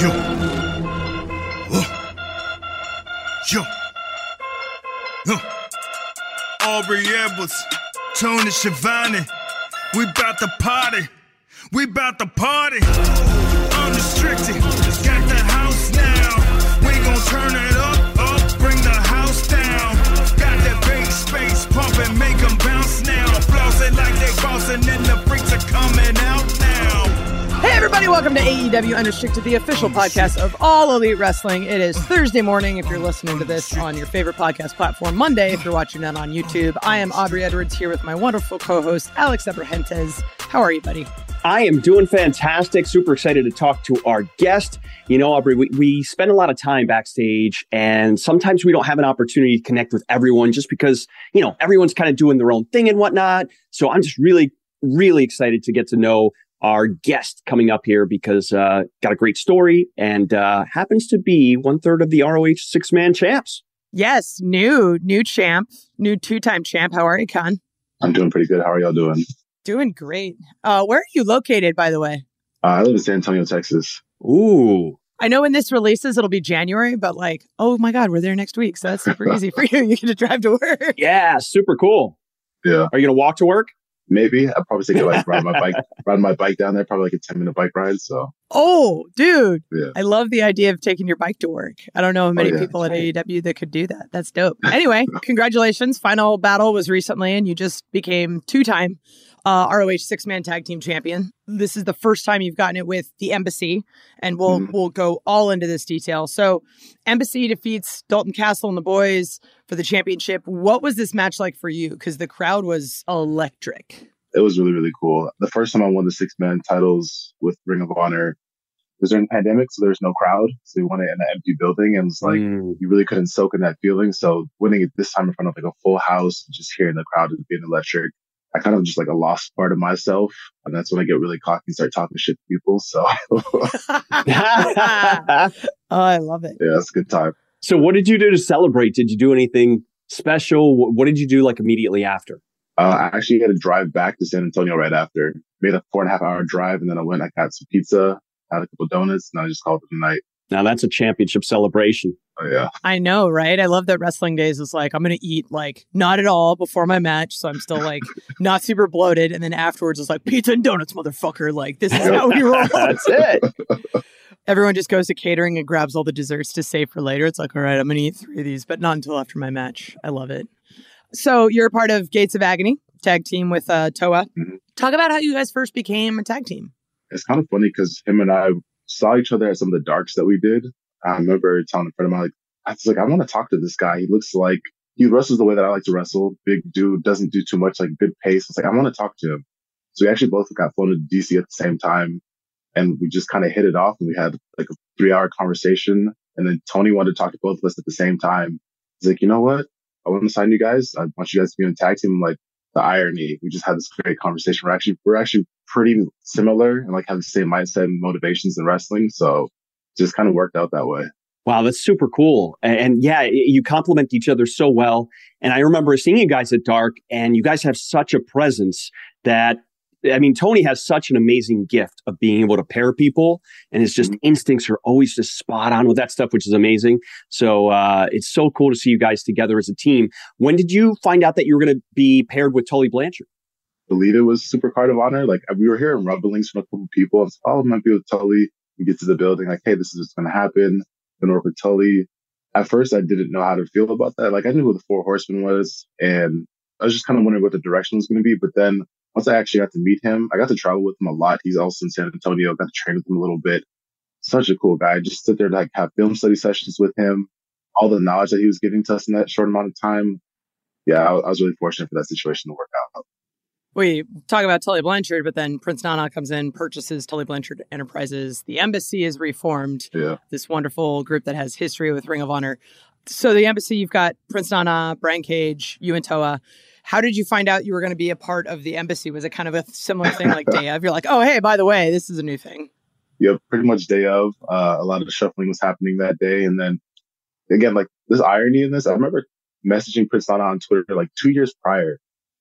Yo. Uh. Yo. Uh. Aubrey Edwards, Tony Schiavone. We bout to party. We bout to party. Unrestricted. Got the house now. We gon' turn it up, up. Bring the house down. Got that big space pumping. Make them bounce now. Flossing like they bossing. And the freaks everybody, welcome to AEW Unrestricted, the official podcast of All Elite Wrestling. It is Thursday morning if you're listening to this on your favorite podcast platform, Monday if you're watching that on YouTube. I am Aubrey Edwards here with my wonderful co host, Alex Abrahantes. How are you, buddy? I am doing fantastic. Super excited to talk to our guest. You know, Aubrey, we, we spend a lot of time backstage, and sometimes we don't have an opportunity to connect with everyone just because, you know, everyone's kind of doing their own thing and whatnot. So I'm just really, really excited to get to know our guest coming up here because uh, got a great story and uh, happens to be one third of the ROH six man champs. Yes, new, new champ, new two time champ. How are you, Kaun? I'm doing pretty good. How are y'all doing? Doing great. Uh, where are you located, by the way? Uh, I live in San Antonio, Texas. Ooh. I know when this releases, it'll be January, but like, oh my God, we're there next week. So that's super easy for you. You get to drive to work. Yeah, super cool. Yeah. Are you going to walk to work? Maybe I'll probably take it like ride my bike, ride my bike down there, probably like a 10 minute bike ride. So, Oh, dude. yeah. I love the idea of taking your bike to work. I don't know how oh, many yeah. people at AEW that could do that. That's dope. Anyway, congratulations. Final battle was recently, and you just became two time uh, ROH six man tag team champion. This is the first time you've gotten it with the Embassy, and we'll Mhm. we'll go all into this detail. So, Embassy defeats Dalton Castle and the boys for the championship. What was this match like for you? Because the crowd was electric. It was really, really cool. The first time I won the six man titles with Ring of Honor was during the pandemic. So there was no crowd. So we won it in an empty building and it's like, Mm. you really couldn't soak in that feeling. So winning it this time in front of like a full house, just hearing the crowd and being electric. I kind of just like a lost part of myself. And that's when I get really cocky and start talking shit to people. So oh, I love it. yeah, it's a good time. so, what did you do to celebrate? Did you do anything special? What did you do like immediately after? Uh, I actually had to drive back to San Antonio right after. Made a four and a half hour drive, and then I went. I got some pizza, had a couple donuts, and I just called it a night. Now, that's a championship celebration. Oh yeah, I know, right? I love that wrestling days is like I'm gonna eat like not at all before my match, so I'm still like not super bloated, and then afterwards it's like pizza and donuts, motherfucker. Like this is how we roll. that's it. Everyone just goes to catering and grabs all the desserts to save for later. It's like, all right, I'm gonna eat three of these, but not until after my match. I love it. So you're a part of Gates of Agony tag team with uh, Toa. Mhm. Talk about how you guys first became a tag team. it's kind of funny because him and I saw each other at some of the darks that we did. I remember telling a friend of mine, like, I was like, I want to talk to this guy. He looks like he wrestles the way that I like to wrestle. Big dude, doesn't do too much, like good pace. It's like I want to talk to him. So we actually both got flown to DC at the same time, and we just kind of hit it off. And we had like a three hour conversation. And then Tony wanted to talk to both of us at the same time. He's like, you know what? I want to sign you guys. I want you guys to be a tag team. Like the irony. We just had this great conversation. We're actually we're actually pretty similar and like have the same mindset and motivations in wrestling. So just kind of worked out that way. Wow, that's super cool. And, and yeah, you complement each other so well. And I remember seeing you guys at Dark, and you guys have such a presence that, I mean, Tony has such an amazing gift of being able to pair people, and his just instincts are always just spot on with that stuff, which is amazing. So uh, it's so cool to see you guys together as a team. When did you find out that you were going to be paired with Tully Blanchard? Believe it was Super Card of Honor. Like we were hearing rumblings from a couple people. I was like, oh, might be with Tully. We get to the building, like, hey, this is what's going to happen. Gonna work with Tully. At first, I didn't know how to feel about that. Like I knew who the Four Horsemen was, and I was just kind of wondering what the direction was going to be. But then once I actually got to meet him, I got to travel with him a lot. He's also in San Antonio. Got to train with him a little bit. Such a cool guy. Just sit there to like have film study sessions with him. All the knowledge that he was giving to us in that short amount of time. Yeah, I, I was really fortunate for that situation to work out. We talk about Tully Blanchard, but then Prince Nana comes in, purchases Tully Blanchard Enterprises. The embassy is reformed. Yeah. This wonderful group that has history with Ring of Honor. So the embassy, you've got Prince Nana, Brian Cage, you and Toa. How did you find out you were going to be a part of the embassy? Was it kind of a similar thing like day of? You're like, oh, hey, by the way, this is a new thing. Yeah, pretty much day of. Uh, a lot of shuffling was happening that day. And then again, like this irony in this, I remember messaging Prince Nana on Twitter like two years prior.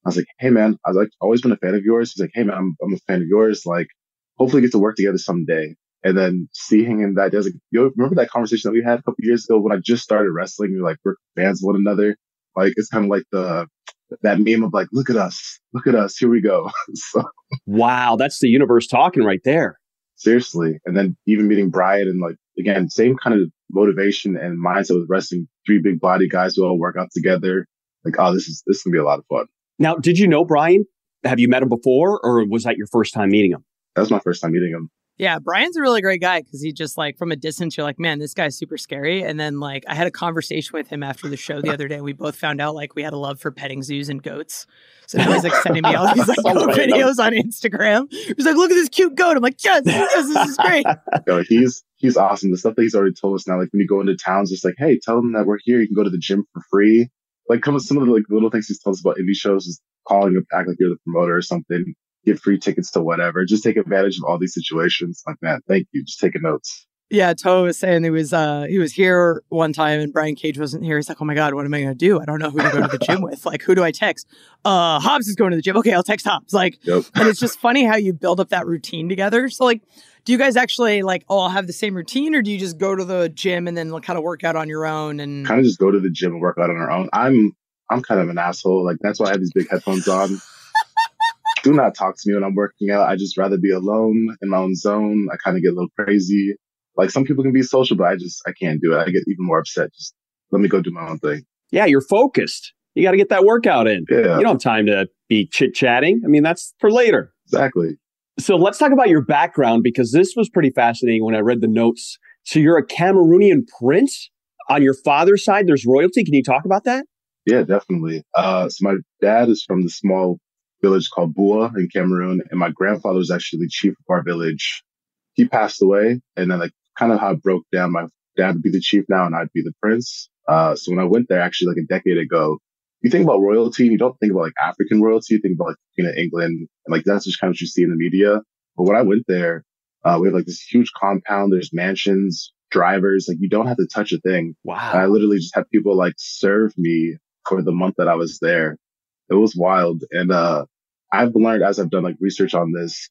I was like, hey man, I like always been a fan of yours. He's like, hey man, I'm, I'm a fan of yours. Like, hopefully get to work together someday. And then seeing him that day, I was like, yo, remember that conversation that we had a couple years ago when I just started wrestling? We were like, we're fans of one another. Like, it's kind of like the, that meme of like, look at us, look at us, here we go. so, wow, that's the universe talking right there. Seriously. And then even meeting Brian and like, again, same kind of motivation and mindset with wrestling, three big body guys who all work out together. Like, oh, this is, this is gonna be a lot of fun. Now, did you know Brian? Have you met him before or was that your first time meeting him? That was my first time meeting him. Yeah, Brian's a really great guy because he just like from a distance, you're like, man, this guy's super scary. And then like I had a conversation with him after the show the other day. We both found out like we had a love for petting zoos and goats. So now he's like sending me all these like videos on Instagram. He's like, look at this cute goat. I'm like, yes, yes, this is great. Yo, he's he's awesome. The stuff that he's already told us now, like when you go into towns, just like, hey, tell them that we're here. You can go to the gym for free. Like, come some of the like little things he's told us about indie shows is calling up, act like you're the promoter or something get free tickets to whatever. Just take advantage of all these situations. Like, man, thank you. Just taking notes. Yeah, Toa was saying he was uh he was here one time and Brian Cage wasn't here. He's like, Oh my god, what am I gonna do? I don't know who to go to the gym with. Like, who do I text? Uh Hobbs is going to the gym. Okay, I'll text Hobbs. Like Yep. and it's just funny how you build up that routine together. So like do you guys actually like all have the same routine or do you just go to the gym and then like, kind of work out on your own and Kind of just go to the gym and work out on our own. I'm I'm kind of an asshole. Like that's why I have these big headphones on. Do not talk to me when I'm working out. I just rather be alone in my own zone. I kind of get a little crazy. Like some people can be social, but I just I can't do it. I get even more upset. Just let me go do my own thing. Yeah, you're focused. You got to get that workout in. Yeah, You don't have time to be chit chatting. I mean, that's for later. exactly. So let's talk about your background because this was pretty fascinating when I read the notes. So you're a Cameroonian prince on your father's side. There's royalty. Can you talk about that? Yeah, definitely. Uh, so my dad is from the small village called Bua in Cameroon, and my grandfather was actually the chief of our village. He passed away, and then like kind of how it broke down. My dad would be the chief now, and I'd be the prince. Uh, so when I went there, actually like a decade ago, you think about royalty, and you don't think about like African royalty. You think about like you know England, and like that's just kind of what you see in the media. But when I went there, uh, we have like this huge compound. There's mansions, drivers. Like you don't have to touch a thing. And I literally just had people like serve me for the month that I was there. It was wild. And, uh, I've learned as I've done like research on this,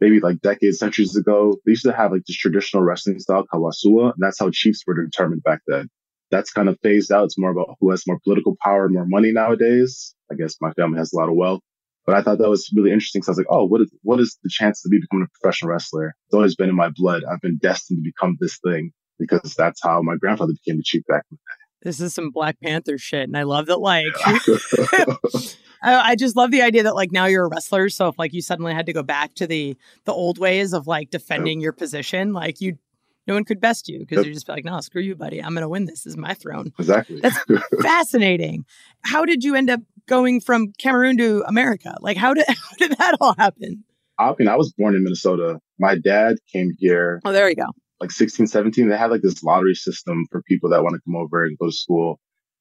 maybe like decades, centuries ago, they used to have like this traditional wrestling style Kawasua, And that's how chiefs were determined back then. That's kind of phased out. It's more about who has more political power and more money nowadays. I guess my family has a lot of wealth. But I thought that was really interesting. So I was like, oh, what is, what is the chance to be becoming a professional wrestler? It's always been in my blood. I've been destined to become this thing because that's how my grandfather became the chief back in the day. this is some Black Panther shit. And I love that like I, I just love the idea that like now you're a wrestler. So if like you suddenly had to go back to the the old ways of like defending your position, like you no one could best you because Yep. you're just be like, no, screw you, buddy. I'm gonna win this. This is my throne. exactly. That's fascinating. How did you end up going from Cameroon to America? Like how did how did that all happen? I mean, I was born in Minnesota. My dad came here Oh, there you go. like 16, 17. They had like this lottery system for people that want to come over and go to school.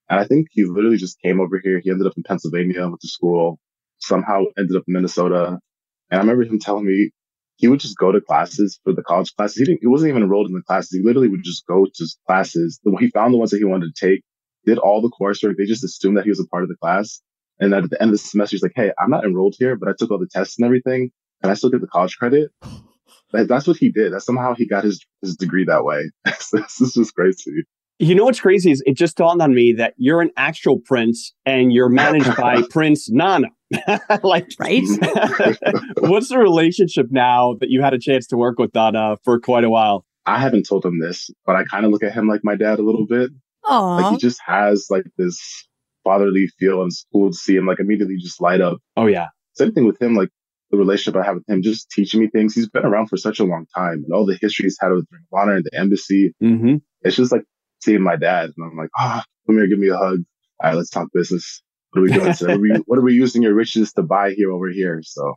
And I think he literally just came over here. He ended up in Pennsylvania, went to school, somehow ended up in Minnesota. And I remember him telling me he would just go to classes for the college classes. He didn't, he wasn't even enrolled in the classes. He literally would just go to classes. The- He found the ones that he wanted to take, did all the coursework. They just assumed that he was a part of the class. And at the end of the semester, he's like, Hey, I'm not enrolled here, but I took all the tests and everything and I still get the college credit. That's what he did. That's somehow he got his, his degree that way. this is just crazy. You know what's crazy is it just dawned on me that you're an actual prince and you're managed by Prince Nana. like, Right? what's the relationship now that you had a chance to work with Nana for quite a while? I haven't told him this, but I kind of look at him like my dad a little bit. Aww. Like he just has like this fatherly feel and it's cool to see him like immediately just light up. Oh, yeah. Same thing with him, like the relationship I have with him, just teaching me things. He's been around for such a long time and all the history he's had with Ring of Honor and the embassy. hmm It's just like seeing my dad and I'm like, ah, come here, give me a hug. All right, let's talk business. what are we doing? So we, what are we using your riches to buy here over here? So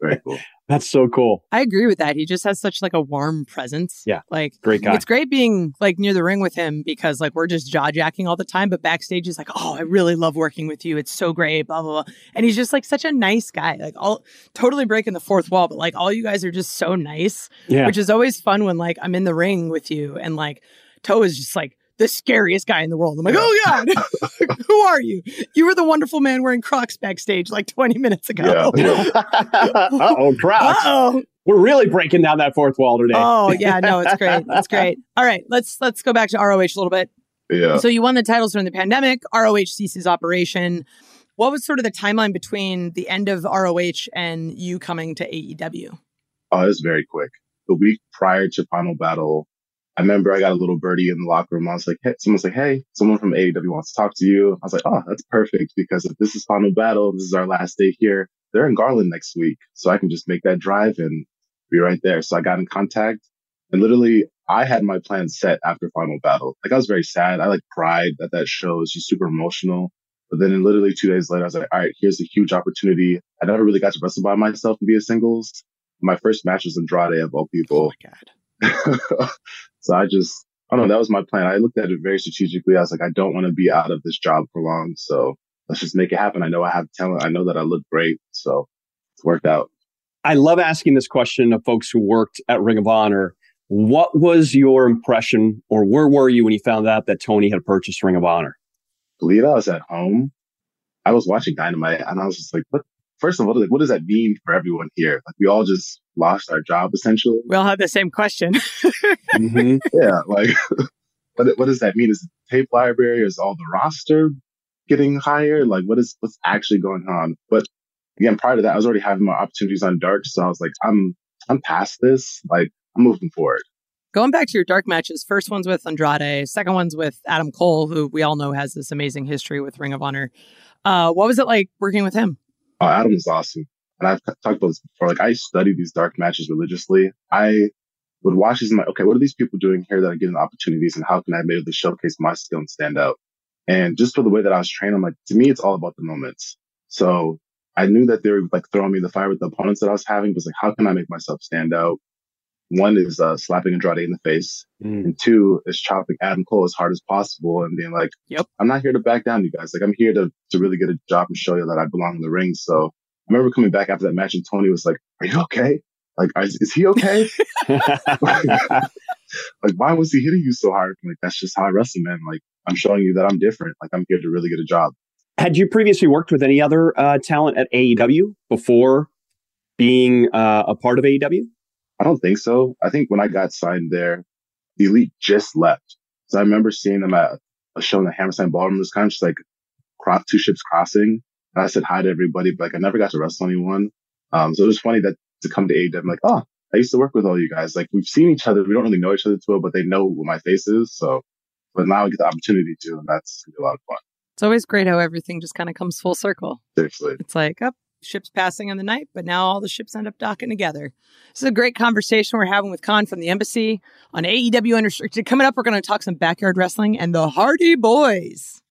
very cool. That's so cool. I agree with that. He just has such like a warm presence. Yeah. Like Great guy. it's great being like near the ring with him because like we're just jaw jacking all the time, but backstage is like, oh, I really love working with you. It's so great, blah, blah, blah. And he's just like such a nice guy. Like all totally breaking the fourth wall, but like all you guys are just so nice. Yeah. Which is always fun when like I'm in the ring with you and like Toa is just like the scariest guy in the world. I'm like, oh God, who are you? You were the wonderful man wearing Crocs backstage like 20 minutes ago. Yeah. oh, crowd. Uh-oh. We're really breaking down that fourth wall today. Oh yeah, no, it's great. It's great. All right, let's let's go back to ROH a little bit. Yeah. So you won the titles during the pandemic. ROH ceases operation. What was sort of the timeline between the end of ROH and you coming to AEW? Oh, it was very quick. The week prior to Final Battle, I remember I got a little birdie in the locker room. I was like, hey, someone's like, hey, someone from AEW wants to talk to you. I was like, oh, that's perfect because if this is Final Battle, this is our last day here. They're in Garland next week. So I can just make that drive and be right there. So I got in contact and literally I had my plan set after Final Battle. Like I was very sad. I like cried at that show. It was just super emotional. But then literally two days later, I was like, all right, here's a huge opportunity. I never really got to wrestle by myself and be a singles. My first match was Andrade of all Oh people. my god. so I just, I don't know, that was my plan. I looked at it very strategically. I was like, I don't want to be out of this job for long. So let's just make it happen. I know I have talent. I know that I look great. So it's worked out. I love asking this question of folks who worked at Ring of Honor. What was your impression, or where were you when you found out that Tony had purchased Ring of Honor? believe I was at home. I was watching Dynamite and I was just like, what? First of all, like, what does that mean for everyone here? Like, we all just lost our job essentially. We all have the same question. Mm-hmm. yeah. Like, what, what does that mean? Is it the tape library? Is all the roster getting higher? Like, what is, what's actually going on? But again, prior to that, I was already having my opportunities on dark. So I was like, I'm, I'm past this. Like, I'm moving forward. Going back to your dark matches, first one's with Andrade, second one's with Adam Cole, who we all know has this amazing history with Ring of Honor. Uh, what was it like working with him? Oh, Adam is awesome. And I've talked about this before. Like I study these dark matches religiously. I would watch these and like, okay, what are these people doing here that are getting opportunities and how can I be able to showcase my skill and stand out? And just for the way that I was trained, I'm like, to me, it's all about the moments. So I knew that they were like throwing me the fire with the opponents that I was having, but it's like, how can I make myself stand out? One is uh, slapping Andrade in the face. Mm. And two is chopping Adam Cole as hard as possible and being like, Yep. I'm not here to back down, you guys. Like, I'm here to, to really get a job and show you that I belong in the ring. So I remember coming back after that match and Tony was like, Are you okay? Like, is, is he okay? like, why was he hitting you so hard? I'm like, that's just how I wrestle, man. Like, I'm showing you that I'm different. Like, I'm here to really get a job. Had you previously worked with any other uh, talent at AEW before being uh, a part of AEW? I don't think so. I think when I got signed there, the elite just left. So I remember seeing them at a show in the Hammerstein Ballroom. It was kind of just like cross, two ships crossing. And I said hi to everybody, but like I never got to wrestle anyone. Um, so it was funny that to come to AEW, I'm like, oh, I used to work with all you guys. Like we've seen each other. We don't really know each other too well, but they know what my face is. So, but now I get the opportunity to, and that's a lot of fun. It's always great how everything just kind of comes full circle. Seriously. It's like, up, ships passing in the night, but now all the ships end up docking together. This is a great conversation we're having with Kaun from the embassy on AEW Unrestricted. Coming up, we're going to talk some backyard wrestling and the Hardy Boys.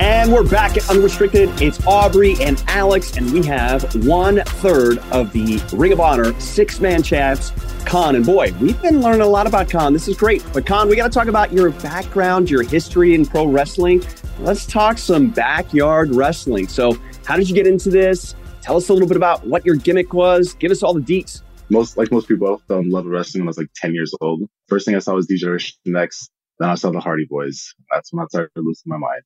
And we're back at Unrestricted. It's Aubrey and Alex, and we have one third of the Ring of Honor six man champs, Kaun. And boy, we've been learning a lot about Kaun. This is great. But Kaun, we got to talk about your background, your history in pro wrestling. Let's talk some backyard wrestling. So, how did you get into this? Tell us a little bit about what your gimmick was. Give us all the deets. Most, like most people, I fell in love with wrestling when I was like 10 years old. First thing I saw was D-Gen X. Then I saw the Hardy Boys. That's when I started losing my mind.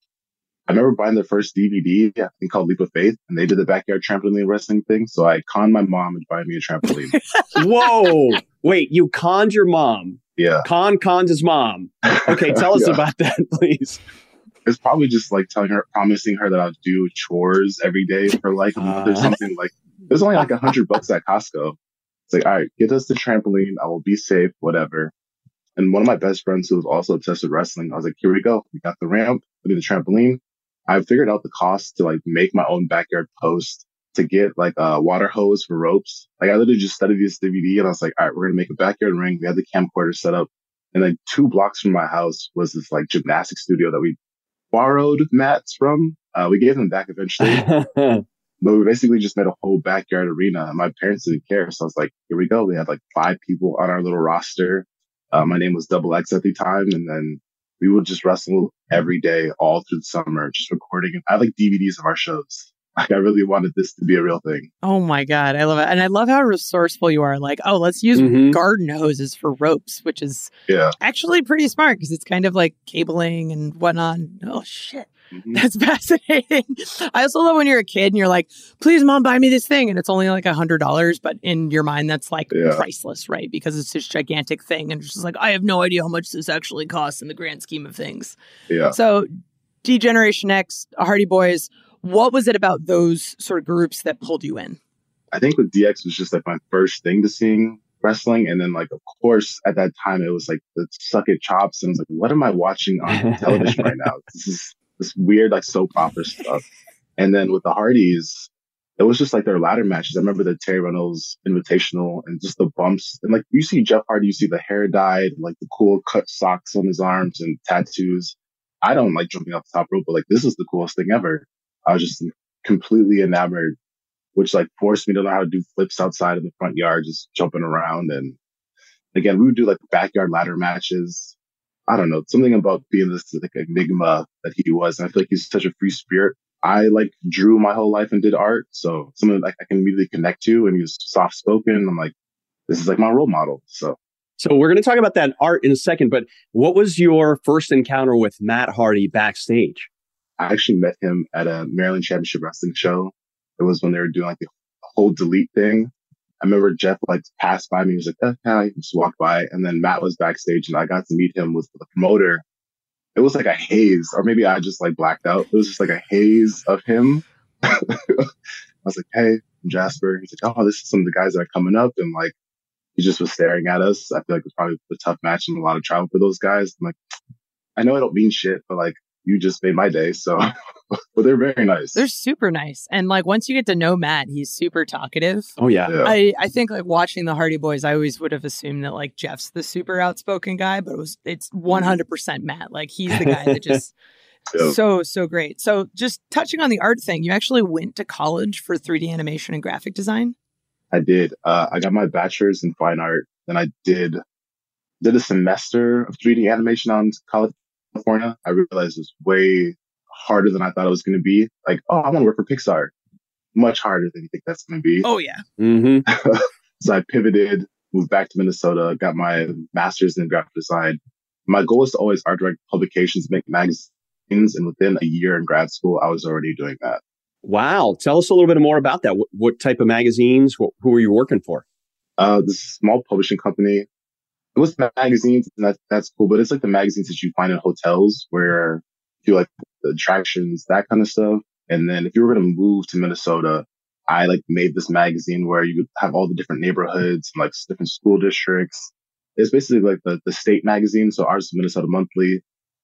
I remember buying their first DVD, I think called Leap of Faith, and they did the backyard trampoline wrestling thing. So I conned my mom and buying me a trampoline. Whoa. Wait, you conned your mom. yeah. Kaun conned his mom. Okay, tell us Yeah. about that, please. It's probably just like telling her, promising her that I'll do chores every day for like a ah. month or something. Like there's only like a hundred bucks at Costco. It's like, all right, get us the trampoline. I will be safe, whatever. And one of my best friends who was also obsessed with wrestling, I was like, here we go. We got the ramp, we need the trampoline. I figured out the cost to like make my own backyard post to get like a water hose for ropes. Like I literally just studied this DVD and I was like, all right, we're going to make a backyard ring. We had the camcorder set up. And then two blocks from my house was this like gymnastics studio that we borrowed mats from. Uh, we gave them back eventually, but we basically just made a whole backyard arena. My parents didn't care. So I was like, here we go. We had like five people on our little roster. Uh, my name was Double X at the time. And then we would just wrestle every day all through the summer, just recording. And I had like DVDs of our shows. Like I really wanted this to be a real thing. Oh my god, I love it, and I love how resourceful you are. Like, oh, let's use mm-hmm. garden hoses for ropes, which is yeah actually pretty smart because it's kind of like cabling and whatnot. Oh shit. Mm-hmm. That's fascinating. I also love when you're a kid and you're like, please, mom, buy me this thing. And it's only like a hundred dollars, but in your mind, that's like yeah. priceless, right? Because it's this gigantic thing. And it's just like, I have no idea how much this actually costs in the grand scheme of things. Yeah. So, D Generation X, Hardy Boys, what was it about those sort of groups that pulled you in? I think with DX was just like my first thing to seeing wrestling. And then like, of course, at that time it was like the suck it chops. And I was like, what am I watching on television right now? This is this weird, like soap opera stuff. And then with the Hardys, it was just like their ladder matches. I remember the Terri Runnels Invitational and just the bumps. And like you see Jeff Hardy, you see the hair dyed, like the cool cut socks on his arms and tattoos. I don't like jumping off the top rope, but like this is the coolest thing ever. I was just completely enamored, which like forced me to learn how to do flips outside of the front yard, just jumping around. And again, we would do like backyard ladder matches. I don't know, something about being this like enigma that he was. And I feel like he's such a free spirit. I like drew my whole life and did art. So something like I can immediately connect to and he was soft spoken. I'm like, this is like my role model. So so we're going to talk about that art in a second, but what was your first encounter with Matt Hardy backstage? I actually met him at a Maryland Championship Wrestling show. It was when they were doing like the whole delete thing. I remember Jeff like passed by me. He was like, oh, hi, just walked by. And then Matt was backstage and I got to meet him with the promoter. It was like a haze, or maybe I just like blacked out. It was just like a haze of him. I was like, hey, I'm Jasper. He's like, oh, this is some of the guys that are coming up. And like, he just was staring at us. I feel like it was probably a tough match and a lot of travel for those guys. I'm like, I know I don't mean shit, but like, you just made my day. So, but they're very nice. They're super nice. And like once you get to know Matt, he's super talkative. Oh yeah. yeah. I, I think like watching the Hardy Boys, I always would have assumed that like Jeff's the super outspoken guy, but it was it's 100% Matt. Like he's the guy that just yeah. so so great. So just touching on the art thing, you actually went to college for 3D animation and graphic design? I did. Uh, I got my bachelor's in fine art. Then I did did a semester of 3D animation on college California, I realized it was way harder than I thought it was going to be. Like, oh, I want to work for Pixar. Much harder than you think that's going to be. Oh, yeah. Mm-hmm. so I pivoted, moved back to Minnesota, got my master's in graphic design. My goal is to always art direct publications, make magazines. And within a year in grad school, I was already doing that. Wow. Tell us a little bit more about that. What, what type of magazines? What, who were you working for? Uh, this small publishing company it was magazines and that, that's cool, but it's like the magazines that you find in hotels where you like the attractions, that kind of stuff. And then if you were going to move to Minnesota, I like made this magazine where you have all the different neighborhoods and like different school districts. It's basically like the, the state magazine. So ours is Minnesota Monthly.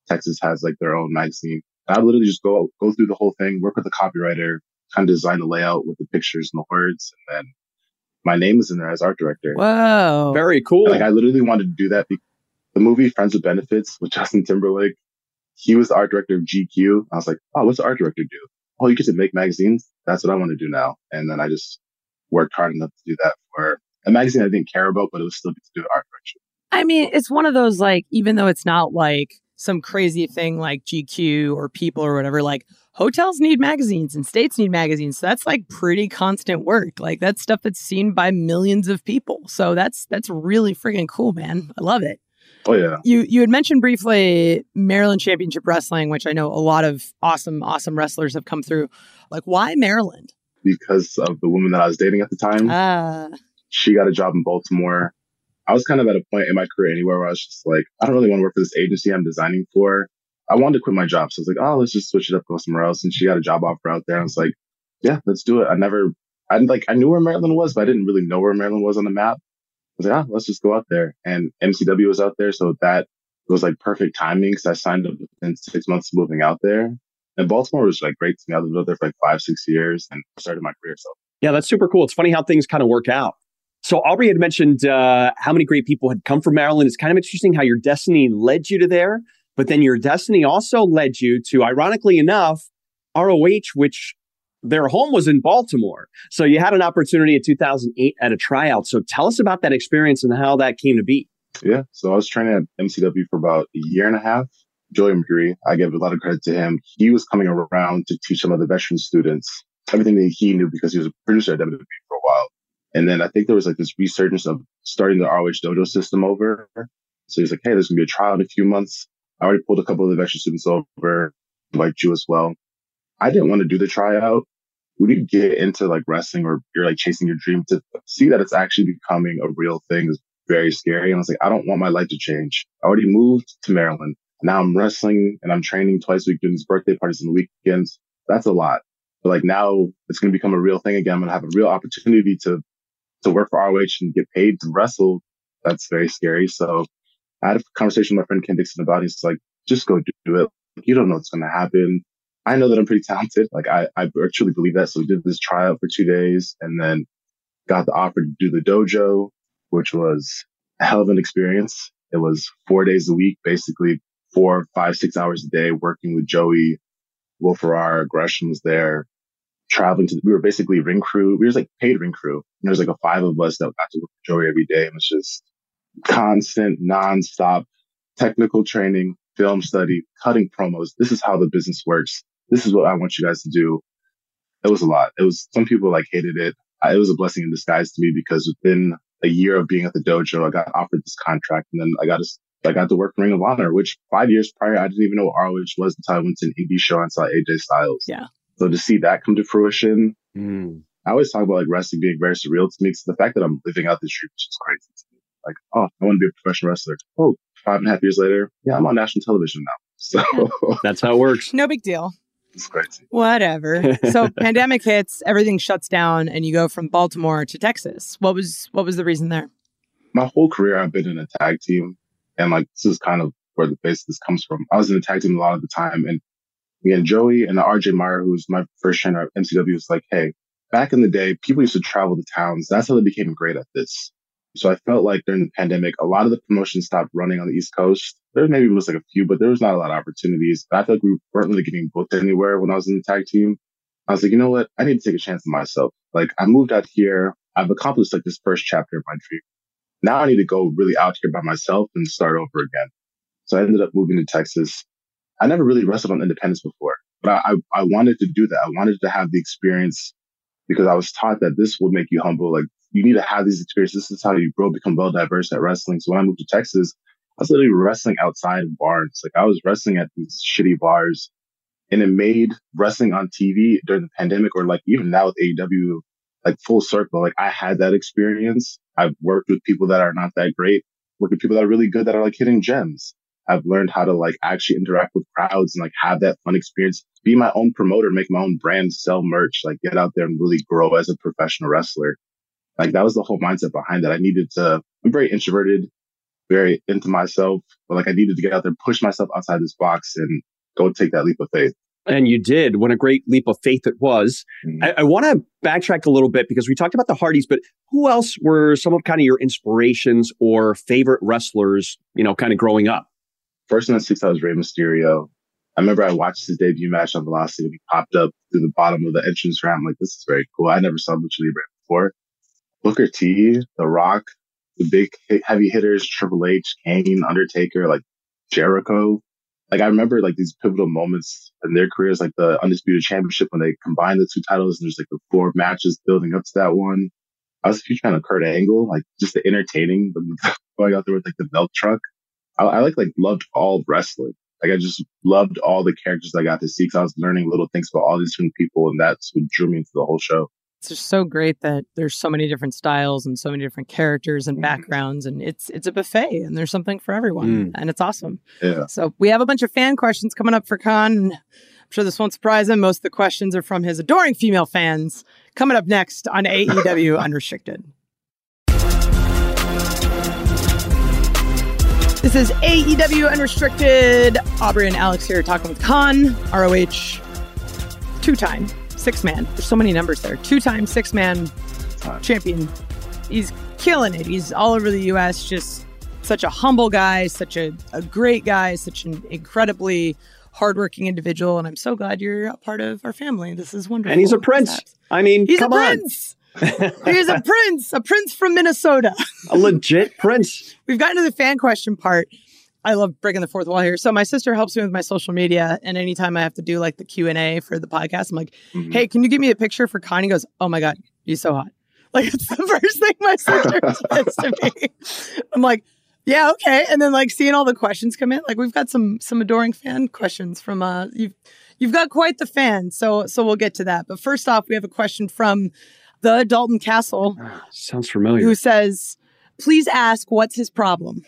Texas has like their own magazine. I literally just go, go through the whole thing, work with the copywriter, kind of design the layout with the pictures and the words, and then my name is in there as art director. Wow. Very cool. Like I literally wanted to do that because the movie Friends with Benefits with Justin Timberlake, he was the art director of GQ. I was like, oh, what's the art director do? Oh, you get to make magazines? That's what I want to do now. And then I just worked hard enough to do that for a magazine I didn't care about, but it was still good to do art direction. I mean, it's one of those like, even though it's not like some crazy thing like GQ or People or whatever, like hotels need magazines and states need magazines. So that's like pretty constant work. Like that's stuff that's seen by millions of people. So that's that's really freaking cool, man. I love it. Oh yeah. You you had mentioned briefly Maryland Championship Wrestling, which I know a lot of awesome awesome wrestlers have come through. Like why Maryland? Because of the woman that I was dating at the time. Ah. She got a job in Baltimore. I was kind of at a point in my career anywhere where I was just like, I don't really want to work for this agency I'm designing for. I wanted to quit my job. So I was like, oh, let's just switch it up, go somewhere else. And she got a job offer out there. And I was like, yeah, let's do it. I never, I like, I knew where Maryland was, but I didn't really know where Maryland was on the map. I was like, ah, let's just go out there. And MCW was out there. So that was like perfect timing because I signed up within six months of moving out there. And Baltimore was like great to me. I lived out there for like five, six years and started my career. So yeah, that's super cool. It's funny how things kind of work out. So Aubrey had mentioned uh, how many great people had come from Maryland. It's kind of interesting how your destiny led you to there, but then your destiny also led you to, ironically enough, ROH, which their home was in Baltimore. So you had an opportunity in 2008 at a tryout. So tell us about that experience and how that came to be. Yeah. So I was training at MCW for about a year and a half. Joey Mercury, I give a lot of credit to him. He was coming around to teach some of the veteran students everything that he knew because he was a producer at WWE for a while. And then I think there was like this resurgence of starting the ROH dojo system over. So he's like, Hey, there's going to be a trial in a few months. I already pulled a couple of the veteran students over, like you as well. I didn't want to do the tryout. When you get into like wrestling or you're like chasing your dream to see that it's actually becoming a real thing is very scary. And I was like, I don't want my life to change. I already moved to Maryland. Now I'm wrestling and I'm training twice a week doing these birthday parties and weekends. That's a lot. But like now it's going to become a real thing again. I'm going to have a real opportunity to, to work for ROH and get paid to wrestle. That's very scary. So I had a conversation with my friend Ken Dixon about it. He's like, just go do it. You don't know what's going to happen. I know that I'm pretty talented. Like I, I actually believe that. So we did this tryout for two days and then got the offer to do the dojo, which was a hell of an experience. It was four days a week, basically four, five, six hours a day working with Joey. Will Ferrara, Gresham was there, traveling to, we were basically ring crew. We were like paid ring crew. And there was like a five of us that got to work with Joey every day. And it was just constant, nonstop technical training, film study, cutting promos. This is how the business works. This is what I want you guys to do. It was a lot. It was, some people like hated it. It was a blessing in disguise to me because within a year of being at the dojo, I got offered this contract and then I got to, I got to work Ring of Honor, which five years prior, I didn't even know what ROH was until I went to an indie show and saw AJ Styles. Yeah. So to see that come to fruition, Mm. I always talk about like wrestling being very surreal to me. It's the fact that I'm living out this dream is just crazy to me. Like, oh, I want to be a professional wrestler. Oh, five and a half years later, yeah, I'm on national television now. So That's how it works. No big deal. it's crazy. Whatever. So pandemic hits, everything shuts down, and you go from Baltimore to Texas. What was what was the reason there? My whole career, I've been in a tag team, and like this is kind of where the basis comes from. I was in a tag team a lot of the time, and me and Joey and the RJ Meyer, who was my first trainer at MCW, was like, hey, back in the day, people used to travel to towns. That's how they became great at this. So I felt like during the pandemic, a lot of the promotions stopped running on the East Coast. There maybe was like a few, but there was not a lot of opportunities. I felt like we weren't really getting booked anywhere when I was in the tag team. I was like, you know what? I need to take a chance on myself. Like I moved out here. I've accomplished like this first chapter of my dream. Now I need to go really out here by myself and start over again. So I ended up moving to Texas. I never really wrestled on independence before, but I, I, I wanted to do that. I wanted to have the experience because I was taught that this would make you humble. Like you need to have these experiences. This is how you grow, become well diverse at wrestling. So when I moved to Texas, I was literally wrestling outside of bars. Like I was wrestling at these shitty bars and it made wrestling on TV during the pandemic or like even now with AEW, like full circle. Like I had that experience. I've worked with people that are not that great, worked with people that are really good that are like hitting gems. I've learned how to like actually interact with crowds and like have that fun experience, be my own promoter, make my own brand, sell merch, like get out there and really grow as a professional wrestler. Like that was the whole mindset behind it. I needed to, I'm very introverted, very into myself, but like I needed to get out there, push myself outside this box and go take that leap of faith. And you did. What a great leap of faith it was. Mhm. I, I want to backtrack a little bit because we talked about the Hardys, but who else were some of kind of your inspirations or favorite wrestlers, you know, kind of growing up? First in the six, I was Rey Mysterio. I remember I watched his debut match on Velocity when he popped up through the bottom of the entrance ramp. Like, this is very cool. I never saw Lucha Libre before. Booker T, The Rock, the big heavy hitters, Triple H, Kane, Undertaker, like Jericho. Like, I remember like these pivotal moments in their careers, like the Undisputed Championship when they combined the two titles and there's like the four matches building up to that one. I was a huge fan of Kurt Angle, like just the entertaining, going out there with like the milk truck. I, I like like loved all wrestling. Like I just loved all the characters I got to see because I was learning little things about all these different people, and that's what drew me into the whole show. It's just so great that there's so many different styles and so many different characters and Mhm. backgrounds, and it's it's a buffet, and there's something for everyone, Mm. and it's awesome. Yeah. So we have a bunch of fan questions coming up for Kaun. I'm sure this won't surprise him. Most of the questions are from his adoring female fans. Coming up next on AEW Unrestricted. This is AEW Unrestricted. Aubrey and Alex here talking with Kaun, ROH, two time, six man. There's so many numbers there. Two time, six man champion. He's killing it. He's all over the U.S. Just such a humble guy, such a, a great guy, such an incredibly hardworking individual. And I'm so glad you're a part of our family. This is wonderful. And he's a prince. I mean, he's come a on. prince. he's a prince, a prince from Minnesota. a legit prince. We've gotten to the fan question part. I love breaking the fourth wall here. So my sister helps me with my social media, and anytime I have to do like the Q and A for the podcast, I'm like, Mhm. "Hey, can you give me a picture for Connie?" Goes, "Oh my god, you're so hot!" Like it's the first thing my sister says to me. I'm like, "Yeah, okay." And then like seeing all the questions come in, like we've got some some adoring fan questions from uh you've you've got quite the fan. So so we'll get to that. But first off, we have a question from the Dalton Castle Sounds familiar. who says, "Please ask what's his problem."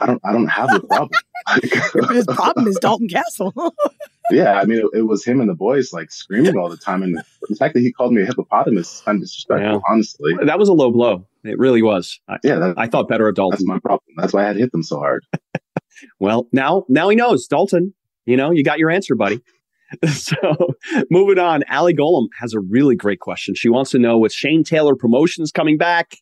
I don't I don't have a problem. His problem is Dalton Castle. yeah, I mean, it, it was him and the boys like screaming all the time, and the fact that he called me a hippopotamus is kind of disrespectful, Yeah. honestly. that was a low blow. It really was. I, Yeah, that, I thought better of Dalton. that's my problem. That's why I had hit them so hard. Well, now now he knows. Dalton, you know, you got your answer, buddy. so moving on, Allie Golem has a really great question. She wants to know with Shane Taylor promotions coming back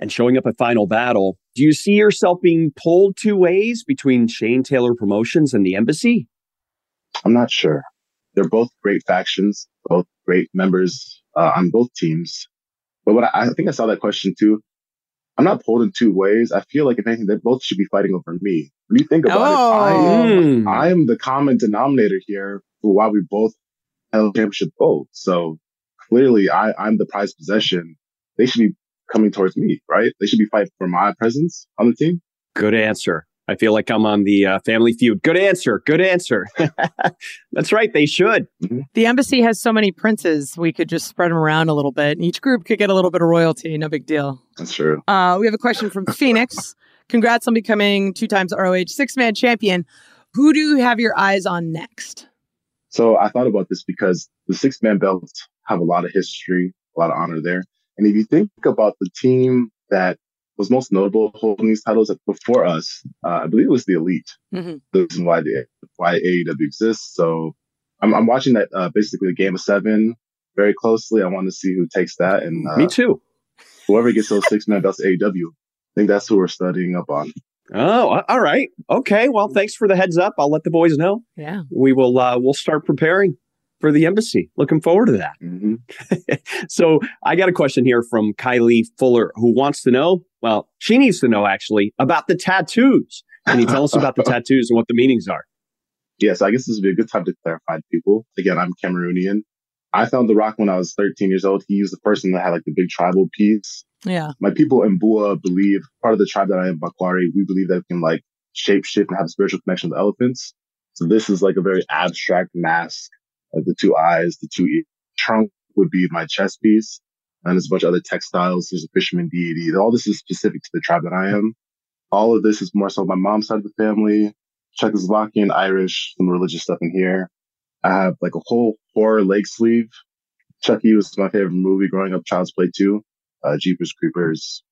and showing up at Final Battle, do you see yourself being pulled two ways between Shane Taylor promotions and the embassy? I'm not sure. They're both great factions, both great members uh, on both teams. But what I, I think I saw that question too. I'm not pulled in two ways. I feel like if anything, they both should be fighting over me. When you think about Oh. it. I, I am the common denominator here for why we both held championship gold. So clearly, I, I'm the prized possession. They should be coming towards me, right? They should be fighting for my presence on the team. Good answer. I feel like I'm on the uh, Family Feud. Good answer. Good answer. That's right. They should. the embassy has so many princes, we could just spread them around a little bit. And each group could get a little bit of royalty. No big deal. That's true. Uh, we have a question from Phoenix. Congrats on becoming two times ROH six man champion. Who do you have your eyes on next? So I thought about this because the six man belts have a lot of history, a lot of honor there. And if you think about the team that was most notable holding these titles before us, uh, I believe it was the Elite. Mhm. The reason why the why AEW exists. So I'm, I'm watching that uh, basically the game of seven very closely. I want to see who takes that, and uh, Me too. whoever gets those six man belts to AEW. I think that's who we're studying up on. Oh, all right. Okay. Well, thanks for the heads up. I'll let the boys know. Yeah. We will. Uh, we'll start preparing for the embassy. Looking forward to that. hmm So I got a question here from Kylie Fuller who wants to know. Well, she needs to know actually about the tattoos. Can you tell us about the tattoos and what the meanings are? Yes, I guess this would be a good time to clarify to people. Again, I'm Cameroonian. I found The Rock when I was 13 years old. He was the person that had like the big tribal piece. Yeah. My people in Bua believe, part of the tribe that I am, Bakweri, we believe that we can like shape shift and have a spiritual connection with elephants. So this is like a very abstract mask, like the two eyes, the two ears. Trunk would be my chest piece. And there's a bunch of other textiles. There's a fisherman deity. All this is specific to the tribe that I am. All of this is more so my mom's side of the family. Czechoslovakian, Irish, some religious stuff in here. I have like a whole horror leg sleeve. Chucky was my favorite movie growing up, Child's Play 2, uh, Jeepers Creepers,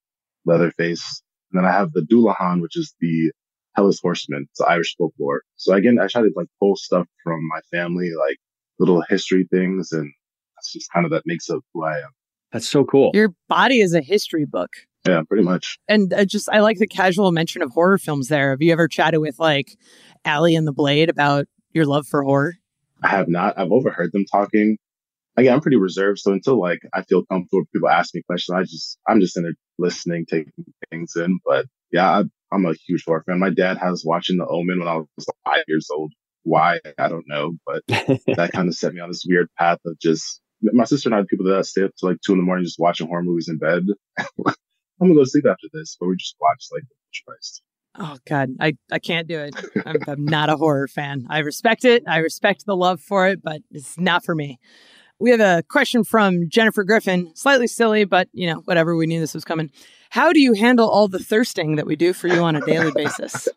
Leatherface. And then I have the Dullahan, which is the Headless Horseman. It's Irish folklore. So again, I try to like pull stuff from my family, like little history things. And that's just kind of that makes up who I am. That's so cool. Your body is a history book. Yeah, pretty much. And I just, I like the casual mention of horror films there. Have you ever chatted with like Allie and the Blade about your love for horror? I have not. I've overheard them talking. Again, I'm pretty reserved. So until like I feel comfortable, people ask me questions. I just, I'm just in there listening, taking things in. But yeah, I, I'm a huge horror fan. My dad has watching The Omen when I was five years old. Why? I don't know. But that kind of set me on this weird path of just, my sister and I are people that stay up to like two in the morning just watching horror movies in bed. I'm gonna go sleep after this, but we just watched like Christ. Oh God, I, I can't do it. I'm, I'm not a horror fan. I respect it. I respect the love for it, but it's not for me. We have a question from Jennifer Griffin. Slightly silly, but you know, whatever. We knew this was coming. How do you handle all the thirsting that we do for you on a daily basis?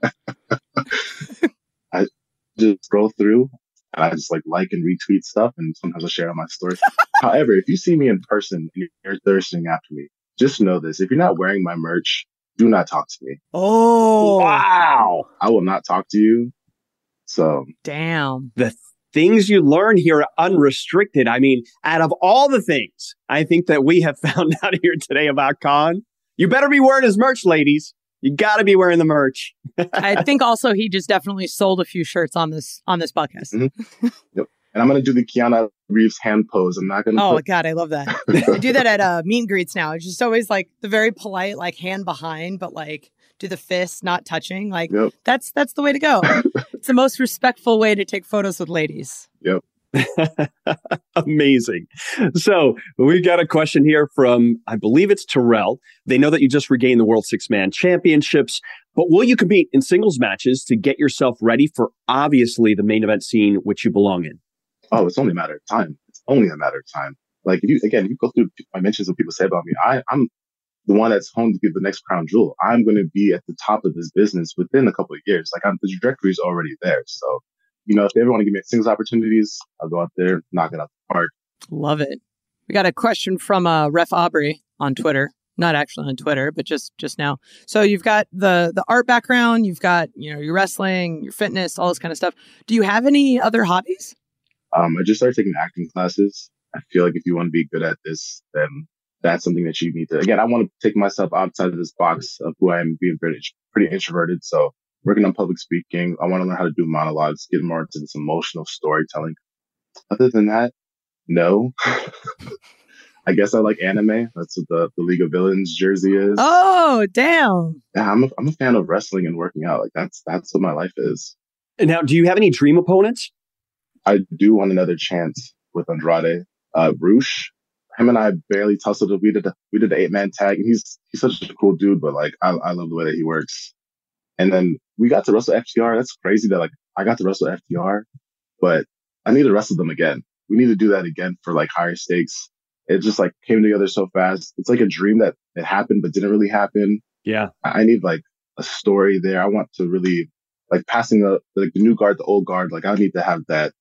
Just scroll through and I just like like and retweet stuff and sometimes I share on my story. However, if you see me in person and you're thirsting after me, just know this. If you're not wearing my merch, do not talk to me. Oh, wow. I will not talk to you. So damn. The things you learn here at Unrestricted. I mean, out of all the things I think that we have found out here today about Kaun, you better be wearing his merch, ladies. You got to be wearing the merch. I think also he just definitely sold a few shirts on this on this podcast. Mm-hmm. Yep. And I'm gonna do the Keanu Reeves hand pose. I'm not gonna. Oh put... God, I love that. I do that at uh, meet and greets now. It's just always like the very polite, like hand behind, but like do the fist not touching. Like yep. that's that's the way to go. it's the most respectful way to take photos with ladies. Yep. Amazing. So we've got a question here from, I believe it's Terrell. They know that you just regained the World Six Man Championships, but will you compete in singles matches to get yourself ready for obviously the main event scene which you belong in? oh, it's only a matter of time. It's only a matter of time. Like if you again, if you go through my mentions of people say about me, I, I'm the one that's home to be the next crown jewel. I'm going to be at the top of this business within a couple of years. Like I'm, the trajectory is already there. So, you know, if they ever want to give me singles opportunities, I'll go out there, knock it out the park. Love it. We got a question from uh, Ref Aubrey on Twitter. Not actually on Twitter, but just just now. So you've got the the art background, you've got you know your wrestling, your fitness, all this kind of stuff. Do you have any other hobbies? Um, I just started taking acting classes. I feel like if you want to be good at this, then that's something that you need to, again, I want to take myself outside of this box of who I am being pretty, pretty introverted. So working on public speaking, I want to learn how to do monologues, get more into this emotional storytelling. Other than that, no. I guess I like anime. That's what the, the League of Villains jersey is. Oh, damn. Yeah, I'm a, I'm a fan of wrestling and working out. Like that's, that's what my life is. And now, do you have any dream opponents? I do want another chance with Andrade. Uh, Rush, him and I barely tussled. We did a, we did the eight man tag, and he's he's such a cool dude. But like, I I love the way that he works. And then we got to wrestle FTR. That's crazy that like I got to wrestle FTR, but I need to wrestle them again. We need to do that again for like higher stakes. It just like came together so fast. It's like a dream that it happened but didn't really happen. Yeah, I need like a story there. I want to really like passing the like the new guard, the old guard. Like I need to have that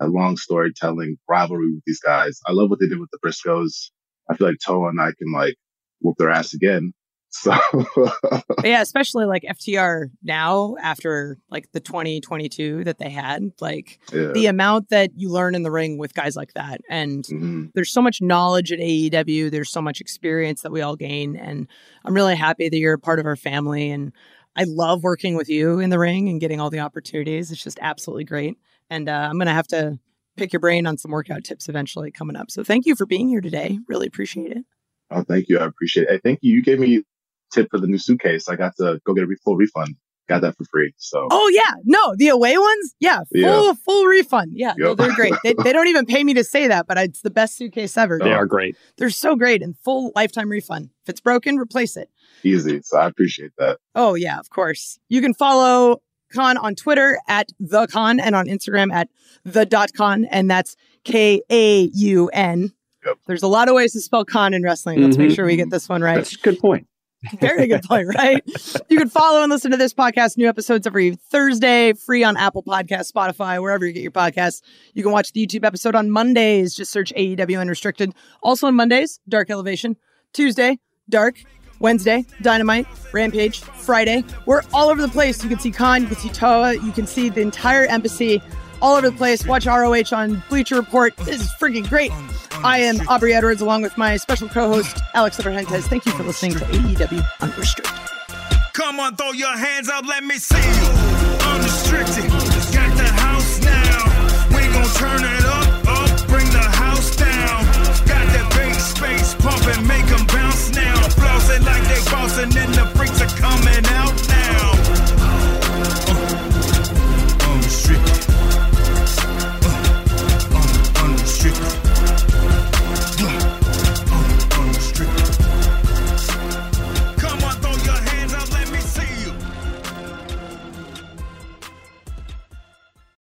a long storytelling rivalry with these guys. I love what they did with the Briscoes. I feel like Toa and I can like whoop their ass again. So yeah, especially like FTR now after like the 2022 that they had, like yeah. the amount that you learn in the ring with guys like that. And mm-hmm. there's so much knowledge at AEW. There's so much experience that we all gain. And I'm really happy that you're a part of our family. And I love working with you in the ring and getting all the opportunities. It's just absolutely great. And uh, I'm going to have to pick your brain on some workout tips eventually coming up. So thank you for being here today. Really appreciate it. Oh, thank you. I appreciate it. Thank you. You gave me tip for the new suitcase. I got to go get a full refund. Got that for free. So. Oh yeah, no, the away ones, yeah, full yeah. full refund. Yeah, yep. no, they're great. they, they don't even pay me to say that, but it's the best suitcase ever. They are great. They're so great and full lifetime refund. If it's broken, replace it. Easy. So I appreciate that. Oh yeah, of course. You can follow Kaun on Twitter at the Kaun and on Instagram at the dot Kaun, and that's K A U N. Yep. There's a lot of ways to spell con in wrestling. Let's mm-hmm. make sure we get this one right. That's a good point. Very good point, right? you can follow and listen to this podcast, new episodes every Thursday, free on Apple Podcasts, Spotify, wherever you get your podcasts. You can watch the YouTube episode on Mondays. Just search AEW Unrestricted. Also on Mondays, Dark Elevation. Tuesday, Dark. Wednesday, Dynamite, Rampage, Friday. We're all over the place. You can see Kaun, you can see Toa, you can see the entire embassy all over the place. Watch ROH on Bleacher Report. This is freaking great. I am Aubrey Edwards along with my special co host, Alex Abrahantes. Thank you for listening to AEW Unrestricted. Come on, throw your hands up. Let me see you. Unrestricted. Got the house now. We gon' turn it up, up, bring the house down. Got that big space pumping, make them bounce now. Flows like they bouncing, and the freaks are coming out now.